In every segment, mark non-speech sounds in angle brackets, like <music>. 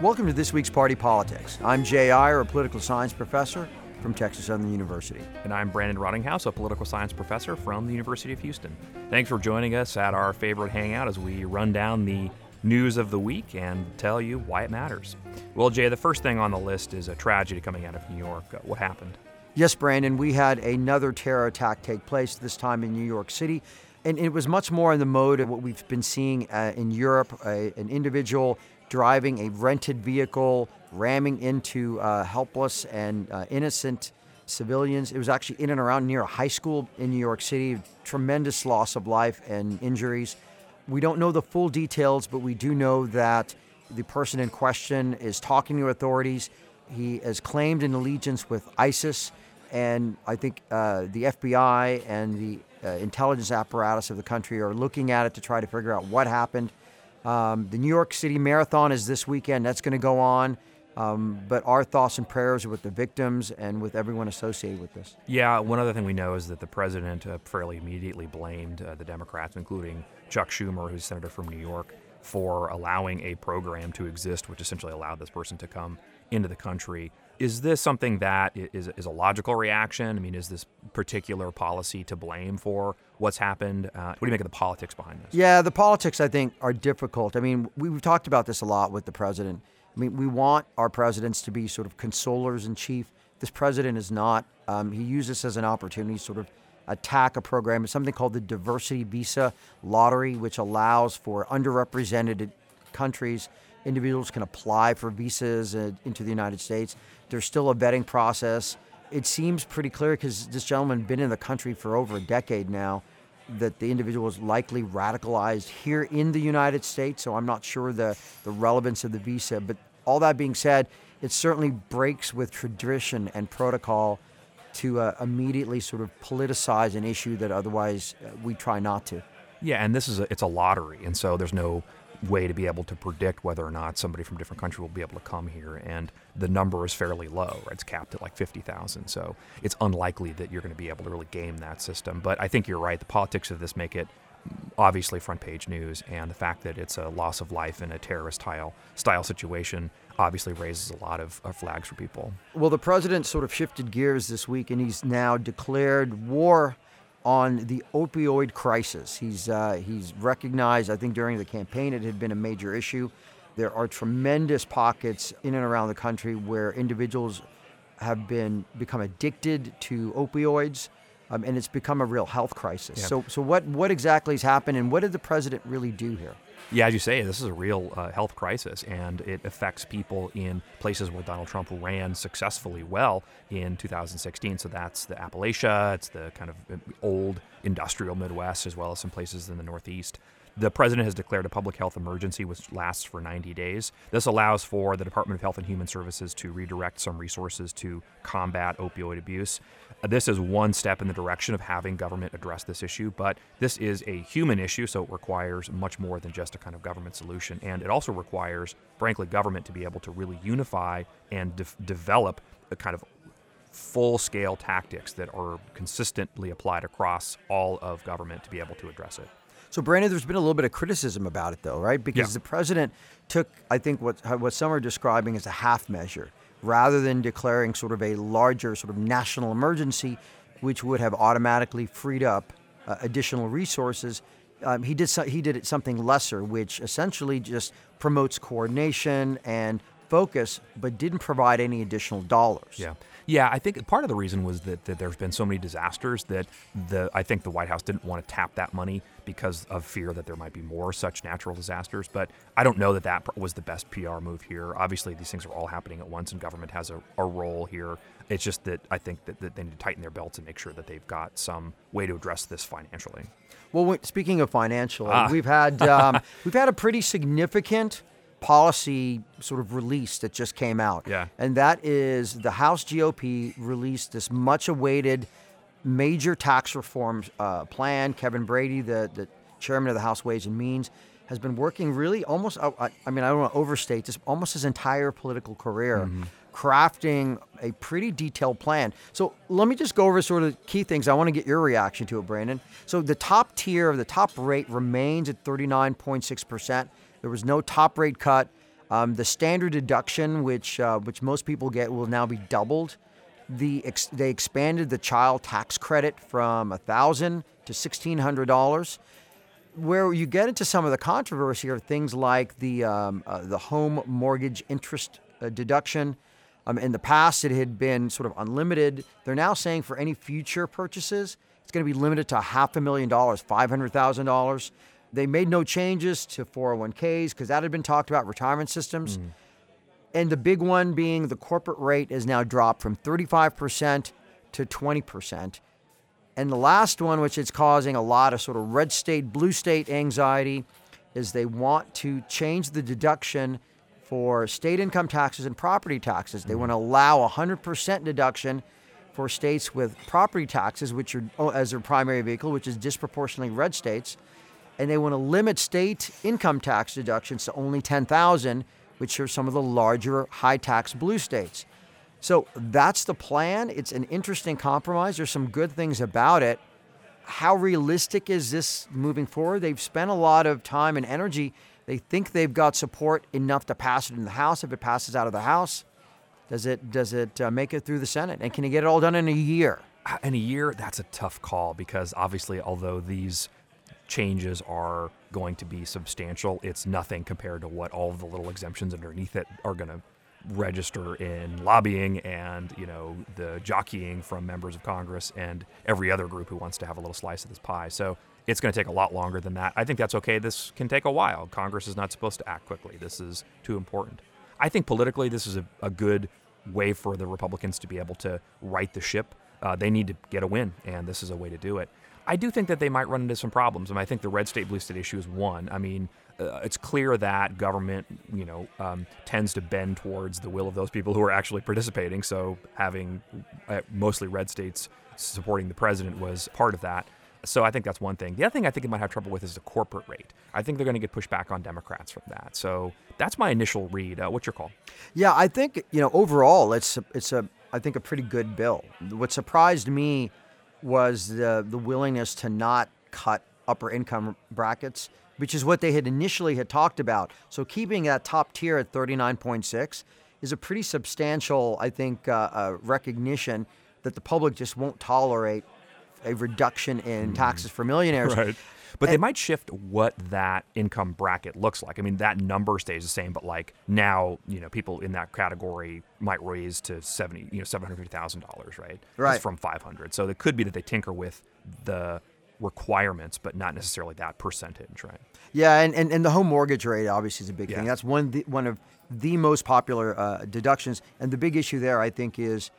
Welcome to this week's Party Politics. I'm Jay Aiyer, a political science professor from Texas Southern University. And I'm Brandon Rottinghaus, a political science professor from the University of Houston. Thanks for joining us at our favorite hangout as we run down the news of the week and tell you why it matters. Well, Jay, the first thing on the list is a tragedy coming out of New York. Uh, what happened? Yes, Brandon, we had another terror attack take place, this time in New York City. And it was much more in the mode of what we've been seeing uh, in Europe a, an individual driving a rented vehicle, ramming into uh, helpless and uh, innocent civilians. It was actually in and around near a high school in New York City. Tremendous loss of life and injuries. We don't know the full details, but we do know that the person in question is talking to authorities. He has claimed an allegiance with ISIS, and I think uh, the FBI and the uh, intelligence apparatus of the country are looking at it to try to figure out what happened. Um, the New York City Marathon is this weekend. That's going to go on. Um, but our thoughts and prayers are with the victims and with everyone associated with this. Yeah, one other thing we know is that the president uh, fairly immediately blamed uh, the Democrats, including Chuck Schumer, who's senator from New York, for allowing a program to exist, which essentially allowed this person to come into the country is this something that is, is a logical reaction? I mean, is this particular policy to blame for what's happened? Uh, what do you make of the politics behind this? Yeah, the politics, I think, are difficult. I mean, we've talked about this a lot with the president. I mean, we want our presidents to be sort of consolers in chief. This president is not. Um, he uses this as an opportunity to sort of attack a program. It's something called the Diversity Visa Lottery, which allows for underrepresented countries individuals can apply for visas uh, into the United States. There's still a vetting process. It seems pretty clear because this gentleman been in the country for over a decade now that the individual is likely radicalized here in the United States. So I'm not sure the, the relevance of the visa. But all that being said, it certainly breaks with tradition and protocol to uh, immediately sort of politicize an issue that otherwise uh, we try not to. Yeah, and this is a, it's a lottery, and so there's no way to be able to predict whether or not somebody from a different country will be able to come here. And the number is fairly low. Right? It's capped at like 50,000. So it's unlikely that you're going to be able to really game that system. But I think you're right. The politics of this make it obviously front page news. And the fact that it's a loss of life in a terrorist style, style situation obviously raises a lot of, of flags for people. Well, the president sort of shifted gears this week and he's now declared war on the opioid crisis. He's, uh, he's recognized, I think during the campaign, it had been a major issue. There are tremendous pockets in and around the country where individuals have been become addicted to opioids. Um, and it's become a real health crisis. Yeah. So, so what, what exactly has happened, and what did the president really do here? Yeah, as you say, this is a real uh, health crisis, and it affects people in places where Donald Trump ran successfully well in 2016. So that's the Appalachia, it's the kind of uh, old industrial Midwest, as well as some places in the Northeast. The president has declared a public health emergency, which lasts for 90 days. This allows for the Department of Health and Human Services to redirect some resources to combat opioid abuse. Uh, this is one step in the direction of having government address this issue, but this is a human issue, so it requires much more than just a kind of government solution. And it also requires, frankly, government to be able to really unify and de- develop a kind of full scale tactics that are consistently applied across all of government to be able to address it. So, Brandon, there's been a little bit of criticism about it, though, right? Because yeah. the president took, I think, what what some are describing as a half measure, rather than declaring sort of a larger sort of national emergency, which would have automatically freed up uh, additional resources. Um, he did so, he did it something lesser, which essentially just promotes coordination and focus, but didn't provide any additional dollars. Yeah. Yeah, I think part of the reason was that, that there's been so many disasters that the I think the White House didn't want to tap that money because of fear that there might be more such natural disasters. But I don't know that that was the best PR move here. Obviously, these things are all happening at once, and government has a, a role here. It's just that I think that, that they need to tighten their belts and make sure that they've got some way to address this financially. Well, speaking of financial, ah. we've had um, <laughs> we've had a pretty significant policy sort of release that just came out. Yeah. And that is the House GOP released this much awaited major tax reform uh, plan. Kevin Brady, the, the chairman of the House Ways and Means, has been working really almost, I, I mean, I don't want to overstate this, almost his entire political career. Mm-hmm. Crafting a pretty detailed plan. So let me just go over sort of key things. I want to get your reaction to it, Brandon. So the top tier, of the top rate remains at 39.6%. There was no top rate cut. Um, the standard deduction, which uh, which most people get, will now be doubled. The ex- they expanded the child tax credit from thousand to sixteen hundred dollars. Where you get into some of the controversy are things like the um, uh, the home mortgage interest uh, deduction. Um, in the past, it had been sort of unlimited. They're now saying for any future purchases, it's going to be limited to half a million dollars, five hundred thousand dollars. They made no changes to 401ks because that had been talked about, retirement systems. Mm. And the big one being the corporate rate is now dropped from 35% to 20%. And the last one, which is causing a lot of sort of red state, blue state anxiety, is they want to change the deduction for state income taxes and property taxes. They mm. want to allow 100% deduction for states with property taxes, which are oh, as their primary vehicle, which is disproportionately red states and they want to limit state income tax deductions to only 10,000, which are some of the larger high tax blue states. So that's the plan. It's an interesting compromise. There's some good things about it. How realistic is this moving forward? They've spent a lot of time and energy. They think they've got support enough to pass it in the House. If it passes out of the House, does it does it uh, make it through the Senate? And can you get it all done in a year? In a year, that's a tough call because obviously, although these changes are going to be substantial. It's nothing compared to what all the little exemptions underneath it are going to register in lobbying and you know the jockeying from members of Congress and every other group who wants to have a little slice of this pie. So it's going to take a lot longer than that. I think that's okay. This can take a while. Congress is not supposed to act quickly. This is too important. I think politically, this is a, a good way for the Republicans to be able to right the ship. Uh, they need to get a win, and this is a way to do it. I do think that they might run into some problems. I mean, I think the red state blue state issue is one. I mean, uh, it's clear that government, you know, um, tends to bend towards the will of those people who are actually participating. So having uh, mostly red states supporting the president was part of that. So I think that's one thing. The other thing I think it might have trouble with is the corporate rate. I think they're going to get pushed back on Democrats from that. So that's my initial read. Uh, what's your call? Yeah, I think you know overall it's it's a I think a pretty good bill. What surprised me was the, the willingness to not cut upper income brackets, which is what they had initially had talked about. So keeping that top tier at 39.6 is a pretty substantial, I think, uh, uh, recognition that the public just won't tolerate a reduction in taxes for millionaires. Right. But and, they might shift what that income bracket looks like. I mean, that number stays the same, but like now, you know, people in that category might raise to seventy, you know, seven hundred thousand dollars, right? Right. That's from five hundred. So it could be that they tinker with the requirements, but not necessarily that percentage, right? Yeah, and, and, and the home mortgage rate obviously is a big yeah. thing. That's one the, one of the most popular uh, deductions, and the big issue there, I think, is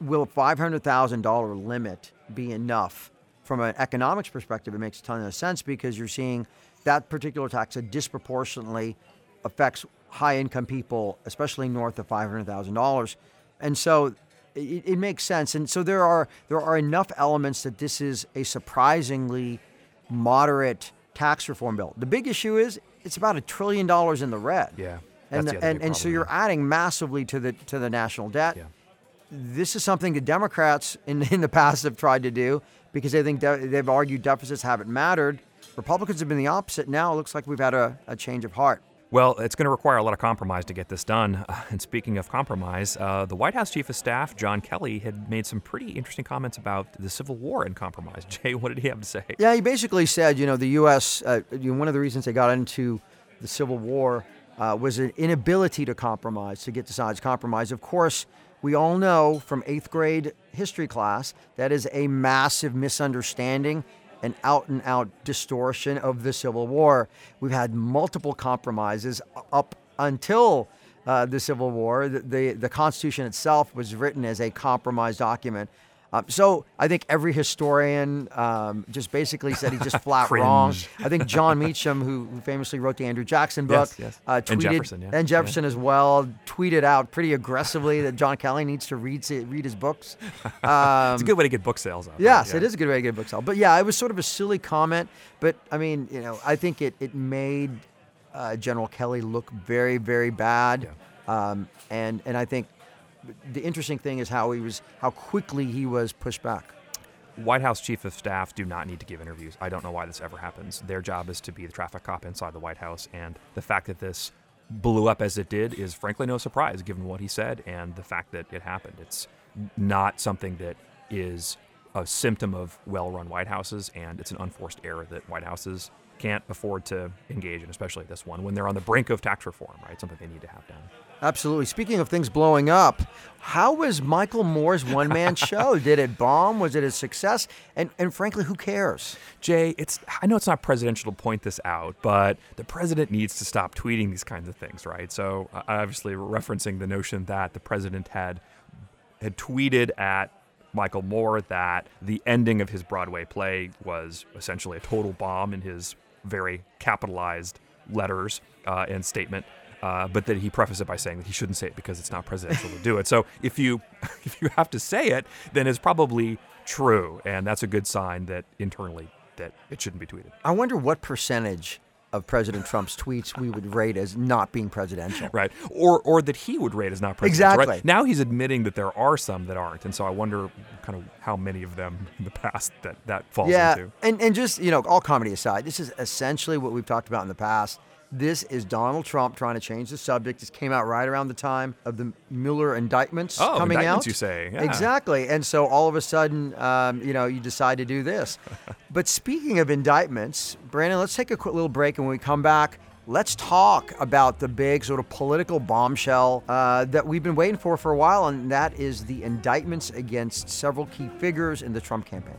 will a five hundred thousand dollar limit be enough from an economics perspective, it makes a ton of sense because you're seeing that particular tax that disproportionately affects high income people, especially north of $500,000. And so it, it, makes sense. And so there are there are enough elements that this is a surprisingly moderate tax reform bill. The big issue is it's about a trillion dollars in the red. Yeah. And, the, and, and so you're adding massively to the to the national debt. Yeah. This is something the Democrats in, <laughs> in the past have tried to do because they think de- they've argued deficits haven't mattered. Republicans have been the opposite. Now it looks like we've had a, a change of heart. Well, it's going to require a lot of compromise to get this done. Uh, <laughs> and speaking of compromise, uh, the White House Chief of Staff, John Kelly, had made some pretty interesting comments about the Civil War and compromise. <laughs> Jay, what did he have to say? Yeah, he basically said, you know, the U.S., uh, you know, one of the reasons they got into the Civil War uh, was an inability to compromise, to get to sides compromise. Of course, we all know from eighth grade history class that is a massive misunderstanding an out and out distortion of the Civil War. We've had multiple compromises up until uh, the Civil War. The, the, the Constitution itself was written as a compromise document. Um, so I think every historian um, just basically said he's just <laughs> flat wrong. I think Jon Meacham, who, who, famously wrote the Andrew Jackson book, yes, yes. Uh, tweeted and Jefferson, yeah. and Jefferson yeah. as well, tweeted out pretty aggressively that John Kelly needs to read read his books. Um, <laughs> it's a good way to get book sales. Up, yes, yeah. it is a good way to get book sales. But yeah, it was sort of a silly comment. But I mean, you know, I think it it made uh, General Kelly look very very bad. Um, and and I think the interesting thing is how he was, how quickly he was pushed back. White House chief of staff do not need to give interviews. I don't know why this ever happens. Their job is to be the traffic cop inside the White House, and the fact that this blew up as it did is frankly no surprise given what he said and the fact that it happened. It's not something that is a symptom of well run White Houses, and it's an unforced error that White Houses can't afford to engage in, especially this one, when they're on the brink of tax reform, right? Something they need to have done. Absolutely. Speaking of things blowing up, how was Michael Moore's one man <laughs> show? Did it bomb? Was it a success? And, and frankly, who cares? Jay, it's I know it's not presidential to point this out, but the president needs to stop tweeting these kinds of things, right? So, uh, obviously, referencing the notion that the president had had tweeted at Michael Moore that the ending of his Broadway play was essentially a total bomb in his very capitalized letters uh, and statement. Uh, but that he prefaced it by saying that he shouldn't say it because it's not presidential to do it. So if you <laughs> if you have to say it, then it's probably true, and that's a good sign that internally that it shouldn't be tweeted. I wonder what percentage of President Trump's tweets we would rate as not being presidential. Right. Or or that he would rate as not presidential. Exactly. Right? Now he's admitting that there are some that aren't. And so I wonder kind of how many of them in the past that that falls yeah, into. and and just you know, all comedy aside, this is essentially what we've talked about in the past. This is Donald Trump trying to change the subject. This came out right around the time of the Mueller indictments Oh, coming indictments, out. you say. Yeah. Exactly. And so all of a sudden, um, you know, you decide to do this. <laughs> but speaking of indictments, Brandon, let's take a quick little break. And when we come back, let's talk about the big sort of political bombshell uh, that we've been waiting for for a while. And that is the indictments against several key figures in the Trump campaign.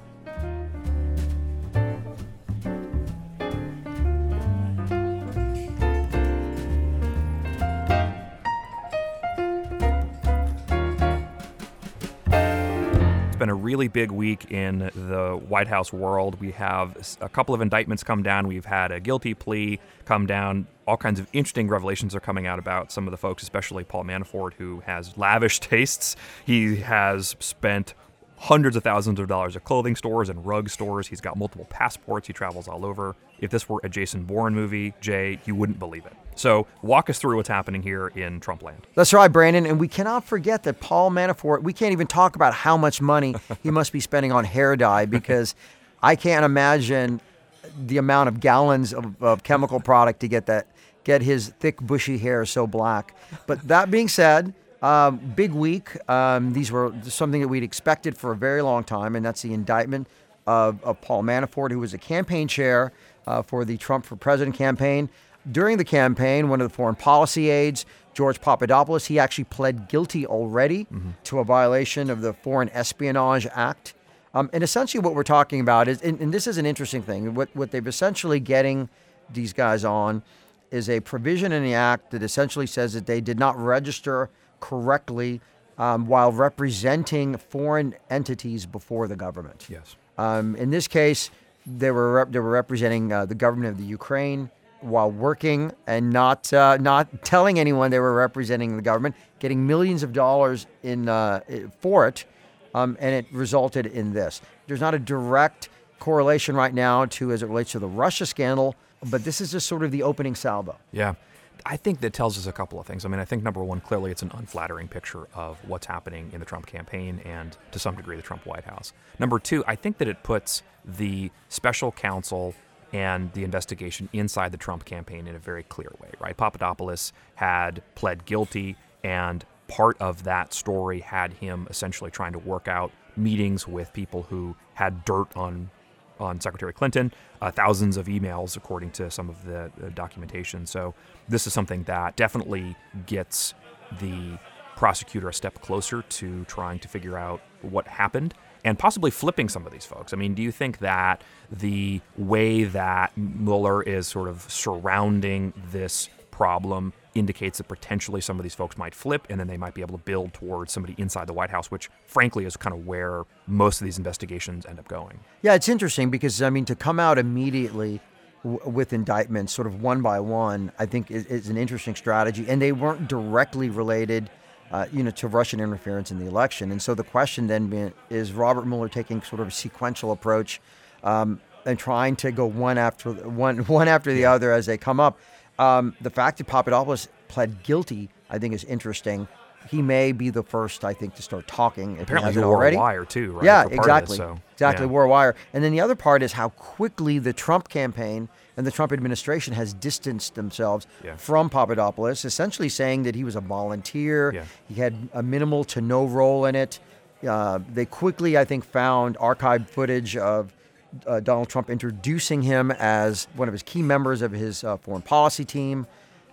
Really big week in the White House world. We have a couple of indictments come down. We've had a guilty plea come down. All kinds of interesting revelations are coming out about some of the folks, especially Paul Manafort, who has lavish <laughs> tastes. He has spent hundreds of thousands of dollars at clothing stores and rug stores. He's got multiple passports. He travels all over. If this were a Jason Bourne movie, Jay, you wouldn't believe it. So, walk us through what's happening here in Trump land. That's right, Brandon. And we cannot forget that Paul Manafort, we can't even talk about how much money <laughs> he must be spending on hair dye because I can't imagine the amount of gallons of, of chemical product to get that get his thick bushy hair so black. But that being said, um, big week. Um, these were something that we'd expected for a very long time, and that's the indictment of, of Paul Manafort, who was a campaign chair uh, for the Trump for President campaign. During the campaign, one of the foreign policy aides, George Papadopoulos, he actually pled guilty already to a violation of the Foreign Espionage Act. Um, and essentially, what we're talking about is, and, and this is an interesting thing, what, what they've essentially getting these guys on is a provision in the act that essentially says that they did not register correctly um, while representing foreign entities before the government. Yes. Um, in this case, they were rep- they were representing uh, the government of the Ukraine while working and not uh, not telling anyone they were representing the government, getting millions of dollars in uh, for it, um, and it resulted in this. There's not a direct correlation right now to as it relates to the Russia scandal, but this is just sort of the opening salvo. Yeah. I think that tells us a couple of things. I mean, I think number one, clearly it's an unflattering picture of what's happening in the Trump campaign and to some degree the Trump White House. Number two, I think that it puts the special counsel and the investigation inside the Trump campaign in a very clear way, right? Papadopoulos had pled guilty, and part of that story had him essentially trying to work out meetings with people who had dirt on on Secretary Clinton, uh, thousands of emails, according to some of the, the documentation. So, this is something that definitely gets the prosecutor a step closer to trying to figure out what happened and possibly flipping some of these folks. I mean, do you think that the way that Mueller is sort of surrounding this problem indicates that potentially some of these folks might flip and then they might be able to build towards somebody inside the White House, which frankly is kind of where most of these investigations end up going. Yeah, it's interesting because I mean to come out immediately w- with indictments, sort of one by one, I think is, is an interesting strategy, and they weren't directly related, uh, you know, to Russian interference in the election. And so the question then is Robert Mueller taking sort of a sequential approach um, and trying to go one after one <laughs> one after the other as they come up. Um, the fact that Papadopoulos pled guilty, I think, is interesting. he may be the first, I think, to start talking. Apparently, he he wore already. a wire too, right? Yeah, for part of exactly. it, so, exactly, yeah. wore a wire. And then the other part is how quickly the Trump campaign and the Trump administration has distanced themselves Yeah. from Papadopoulos, essentially saying that he was a volunteer. Yeah. He had a minimal to no role in it. Uh, they quickly, I think, found archived footage of uh, Donald Trump introducing him as one of his key members of his uh, foreign policy team.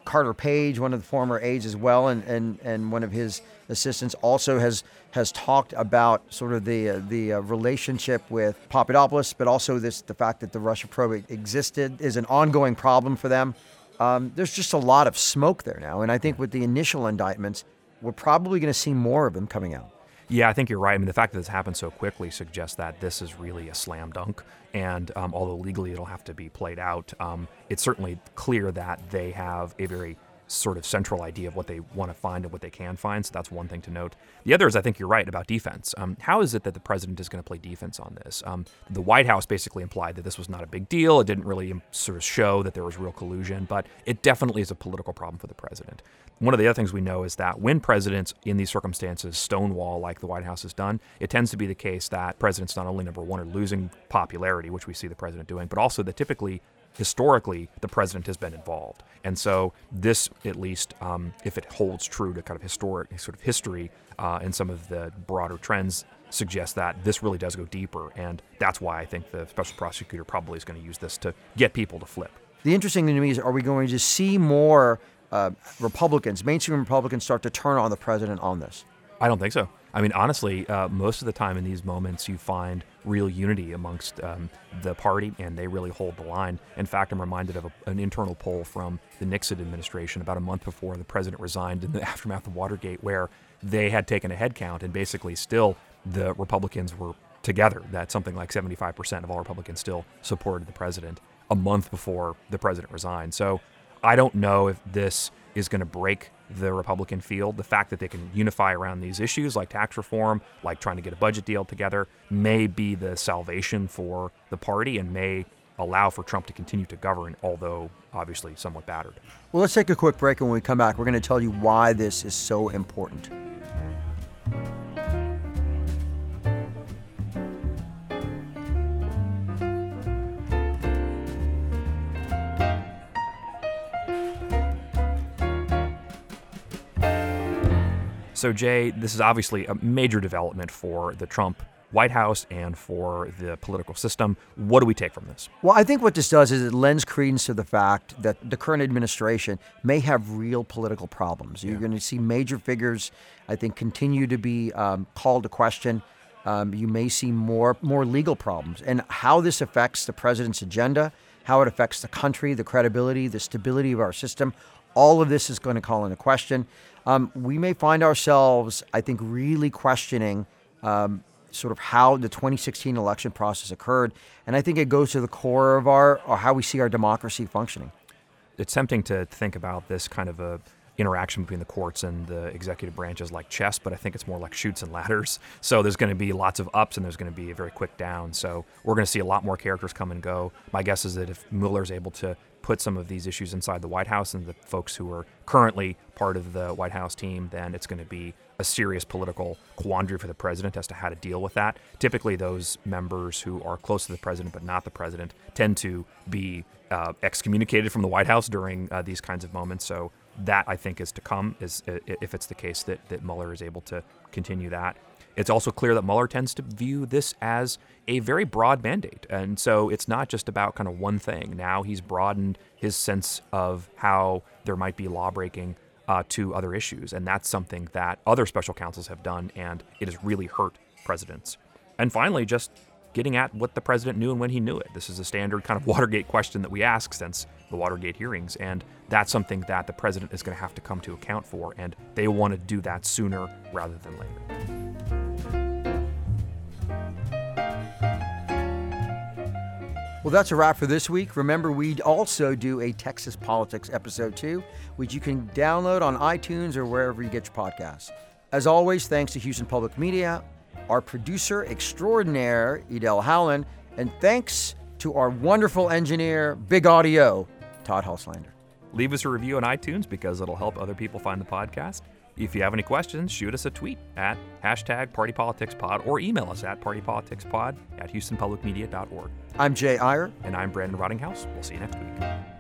Carter Page, one of the former aides as well, and, and, and one of his assistants, also has has talked about sort of the uh, the uh, relationship with Papadopoulos, but also this the fact that the Russia probe existed is an ongoing problem for them. Um, there's just a lot of smoke there now, and I think with the initial indictments, we're probably going to see more of them coming out. Yeah, I think you're right. I mean, the fact that this happened so quickly suggests that this is really a slam dunk. And um, although legally it'll have to be played out, um, it's certainly clear that they have a very sort of central idea of what they want to find and what they can find. So that's one thing to note. The other is I think you're right about defense. Um, how is it that the president is going to play defense on this? Um, the White House basically implied that this was not a big deal. It didn't really um, sort of show that there was real collusion, but it definitely is a political problem for the president. One of the other things we know is that when presidents in these circumstances stonewall like the White House has done, it tends to be the case that presidents not only number one are losing popularity, which we see the president doing, but also that typically historically the president has been involved and so this at least um, if it holds true to kind of historic sort of history uh, and some of the broader trends suggests that this really does go deeper and that's why i think the special prosecutor probably is going to use this to get people to flip The interesting thing to me is, are we going to see more uh, Republicans, mainstream Republicans, start to turn on the president on this? I don't think so. I mean, honestly, uh, most of the time in these moments, you find real unity amongst um, the party, and they really hold the line. In fact, I'm reminded of a, an internal poll from the Nixon administration about a month before the president resigned in the <laughs> aftermath of Watergate, where they had taken a head count, and basically, still the Republicans were together. That something like 75% of all Republicans still supported the president a month before the president resigned. So I don't know if this is going to break the Republican field. The fact that they can unify around these issues like tax reform, like trying to get a budget deal together, may be the salvation for the party and may allow for Trump to continue to govern, although obviously somewhat battered. Well, let's take a quick break, and when we come back, we're going to tell you why this is so important. So, Jay, this is obviously a major development for the Trump White House and for the political system. What do we take from this? Well, I think what this does is it lends credence to the fact that the current administration may have real political problems. You're going to see major figures, I think, continue to be um, called to question. Um, you may see more more legal problems, and how this affects the president's agenda, how it affects the country, the credibility, the stability of our system. All of this is going to call into question. Um, we may find ourselves, I think, really questioning um, sort of how the 2016 election process occurred, and I think it goes to the core of our or how we see our democracy functioning. It's tempting to think about this kind of a interaction between the courts and the executive branches like chess, but I think it's more like Chutes and Ladders. So there's going to be lots of ups and there's going to be a very quick down. So we're going to see a lot more characters come and go. My guess is that if Mueller's able to put some of these issues inside the White House and the folks who are currently part of the White House team, then it's going to be a serious political quandary for the president as to how to deal with that. Typically, those members who are close to the president but not the president tend to be uh, excommunicated from the White House during uh, these kinds of moments. So that I think is to come. Is uh, if it's the case that that Mueller is able to continue that. It's also clear that Mueller tends to view this as a very broad mandate. And so it's not just about kind of one thing. Now he's broadened his sense of how there might be lawbreaking uh, to other issues. And that's something that other special counsels have done, and it has really hurt presidents. And finally, just getting at what the president knew and when he knew it. This is a standard kind of <laughs> Watergate question that we ask since the Watergate hearings. And that's something that the president is going to have to come to account for. And they want to do that sooner rather than later. Well, that's a wrap for this week. Remember, we also do a Texas Politics episode too, which you can download on iTunes or wherever you get your podcasts. As always, thanks to Houston Public Media, our producer extraordinaire, Edel Howlin, and thanks to our wonderful engineer, Big Audio, Todd Hulslander. Leave us a review on iTunes because it'll help other people find the podcast. If you have any questions, shoot us a tweet at hashtag partypoliticspod or email us at partypoliticspod at houstonpublicmedia.org. I'm Jay Aiyer. And I'm Brandon Rottinghaus. We'll see you next week.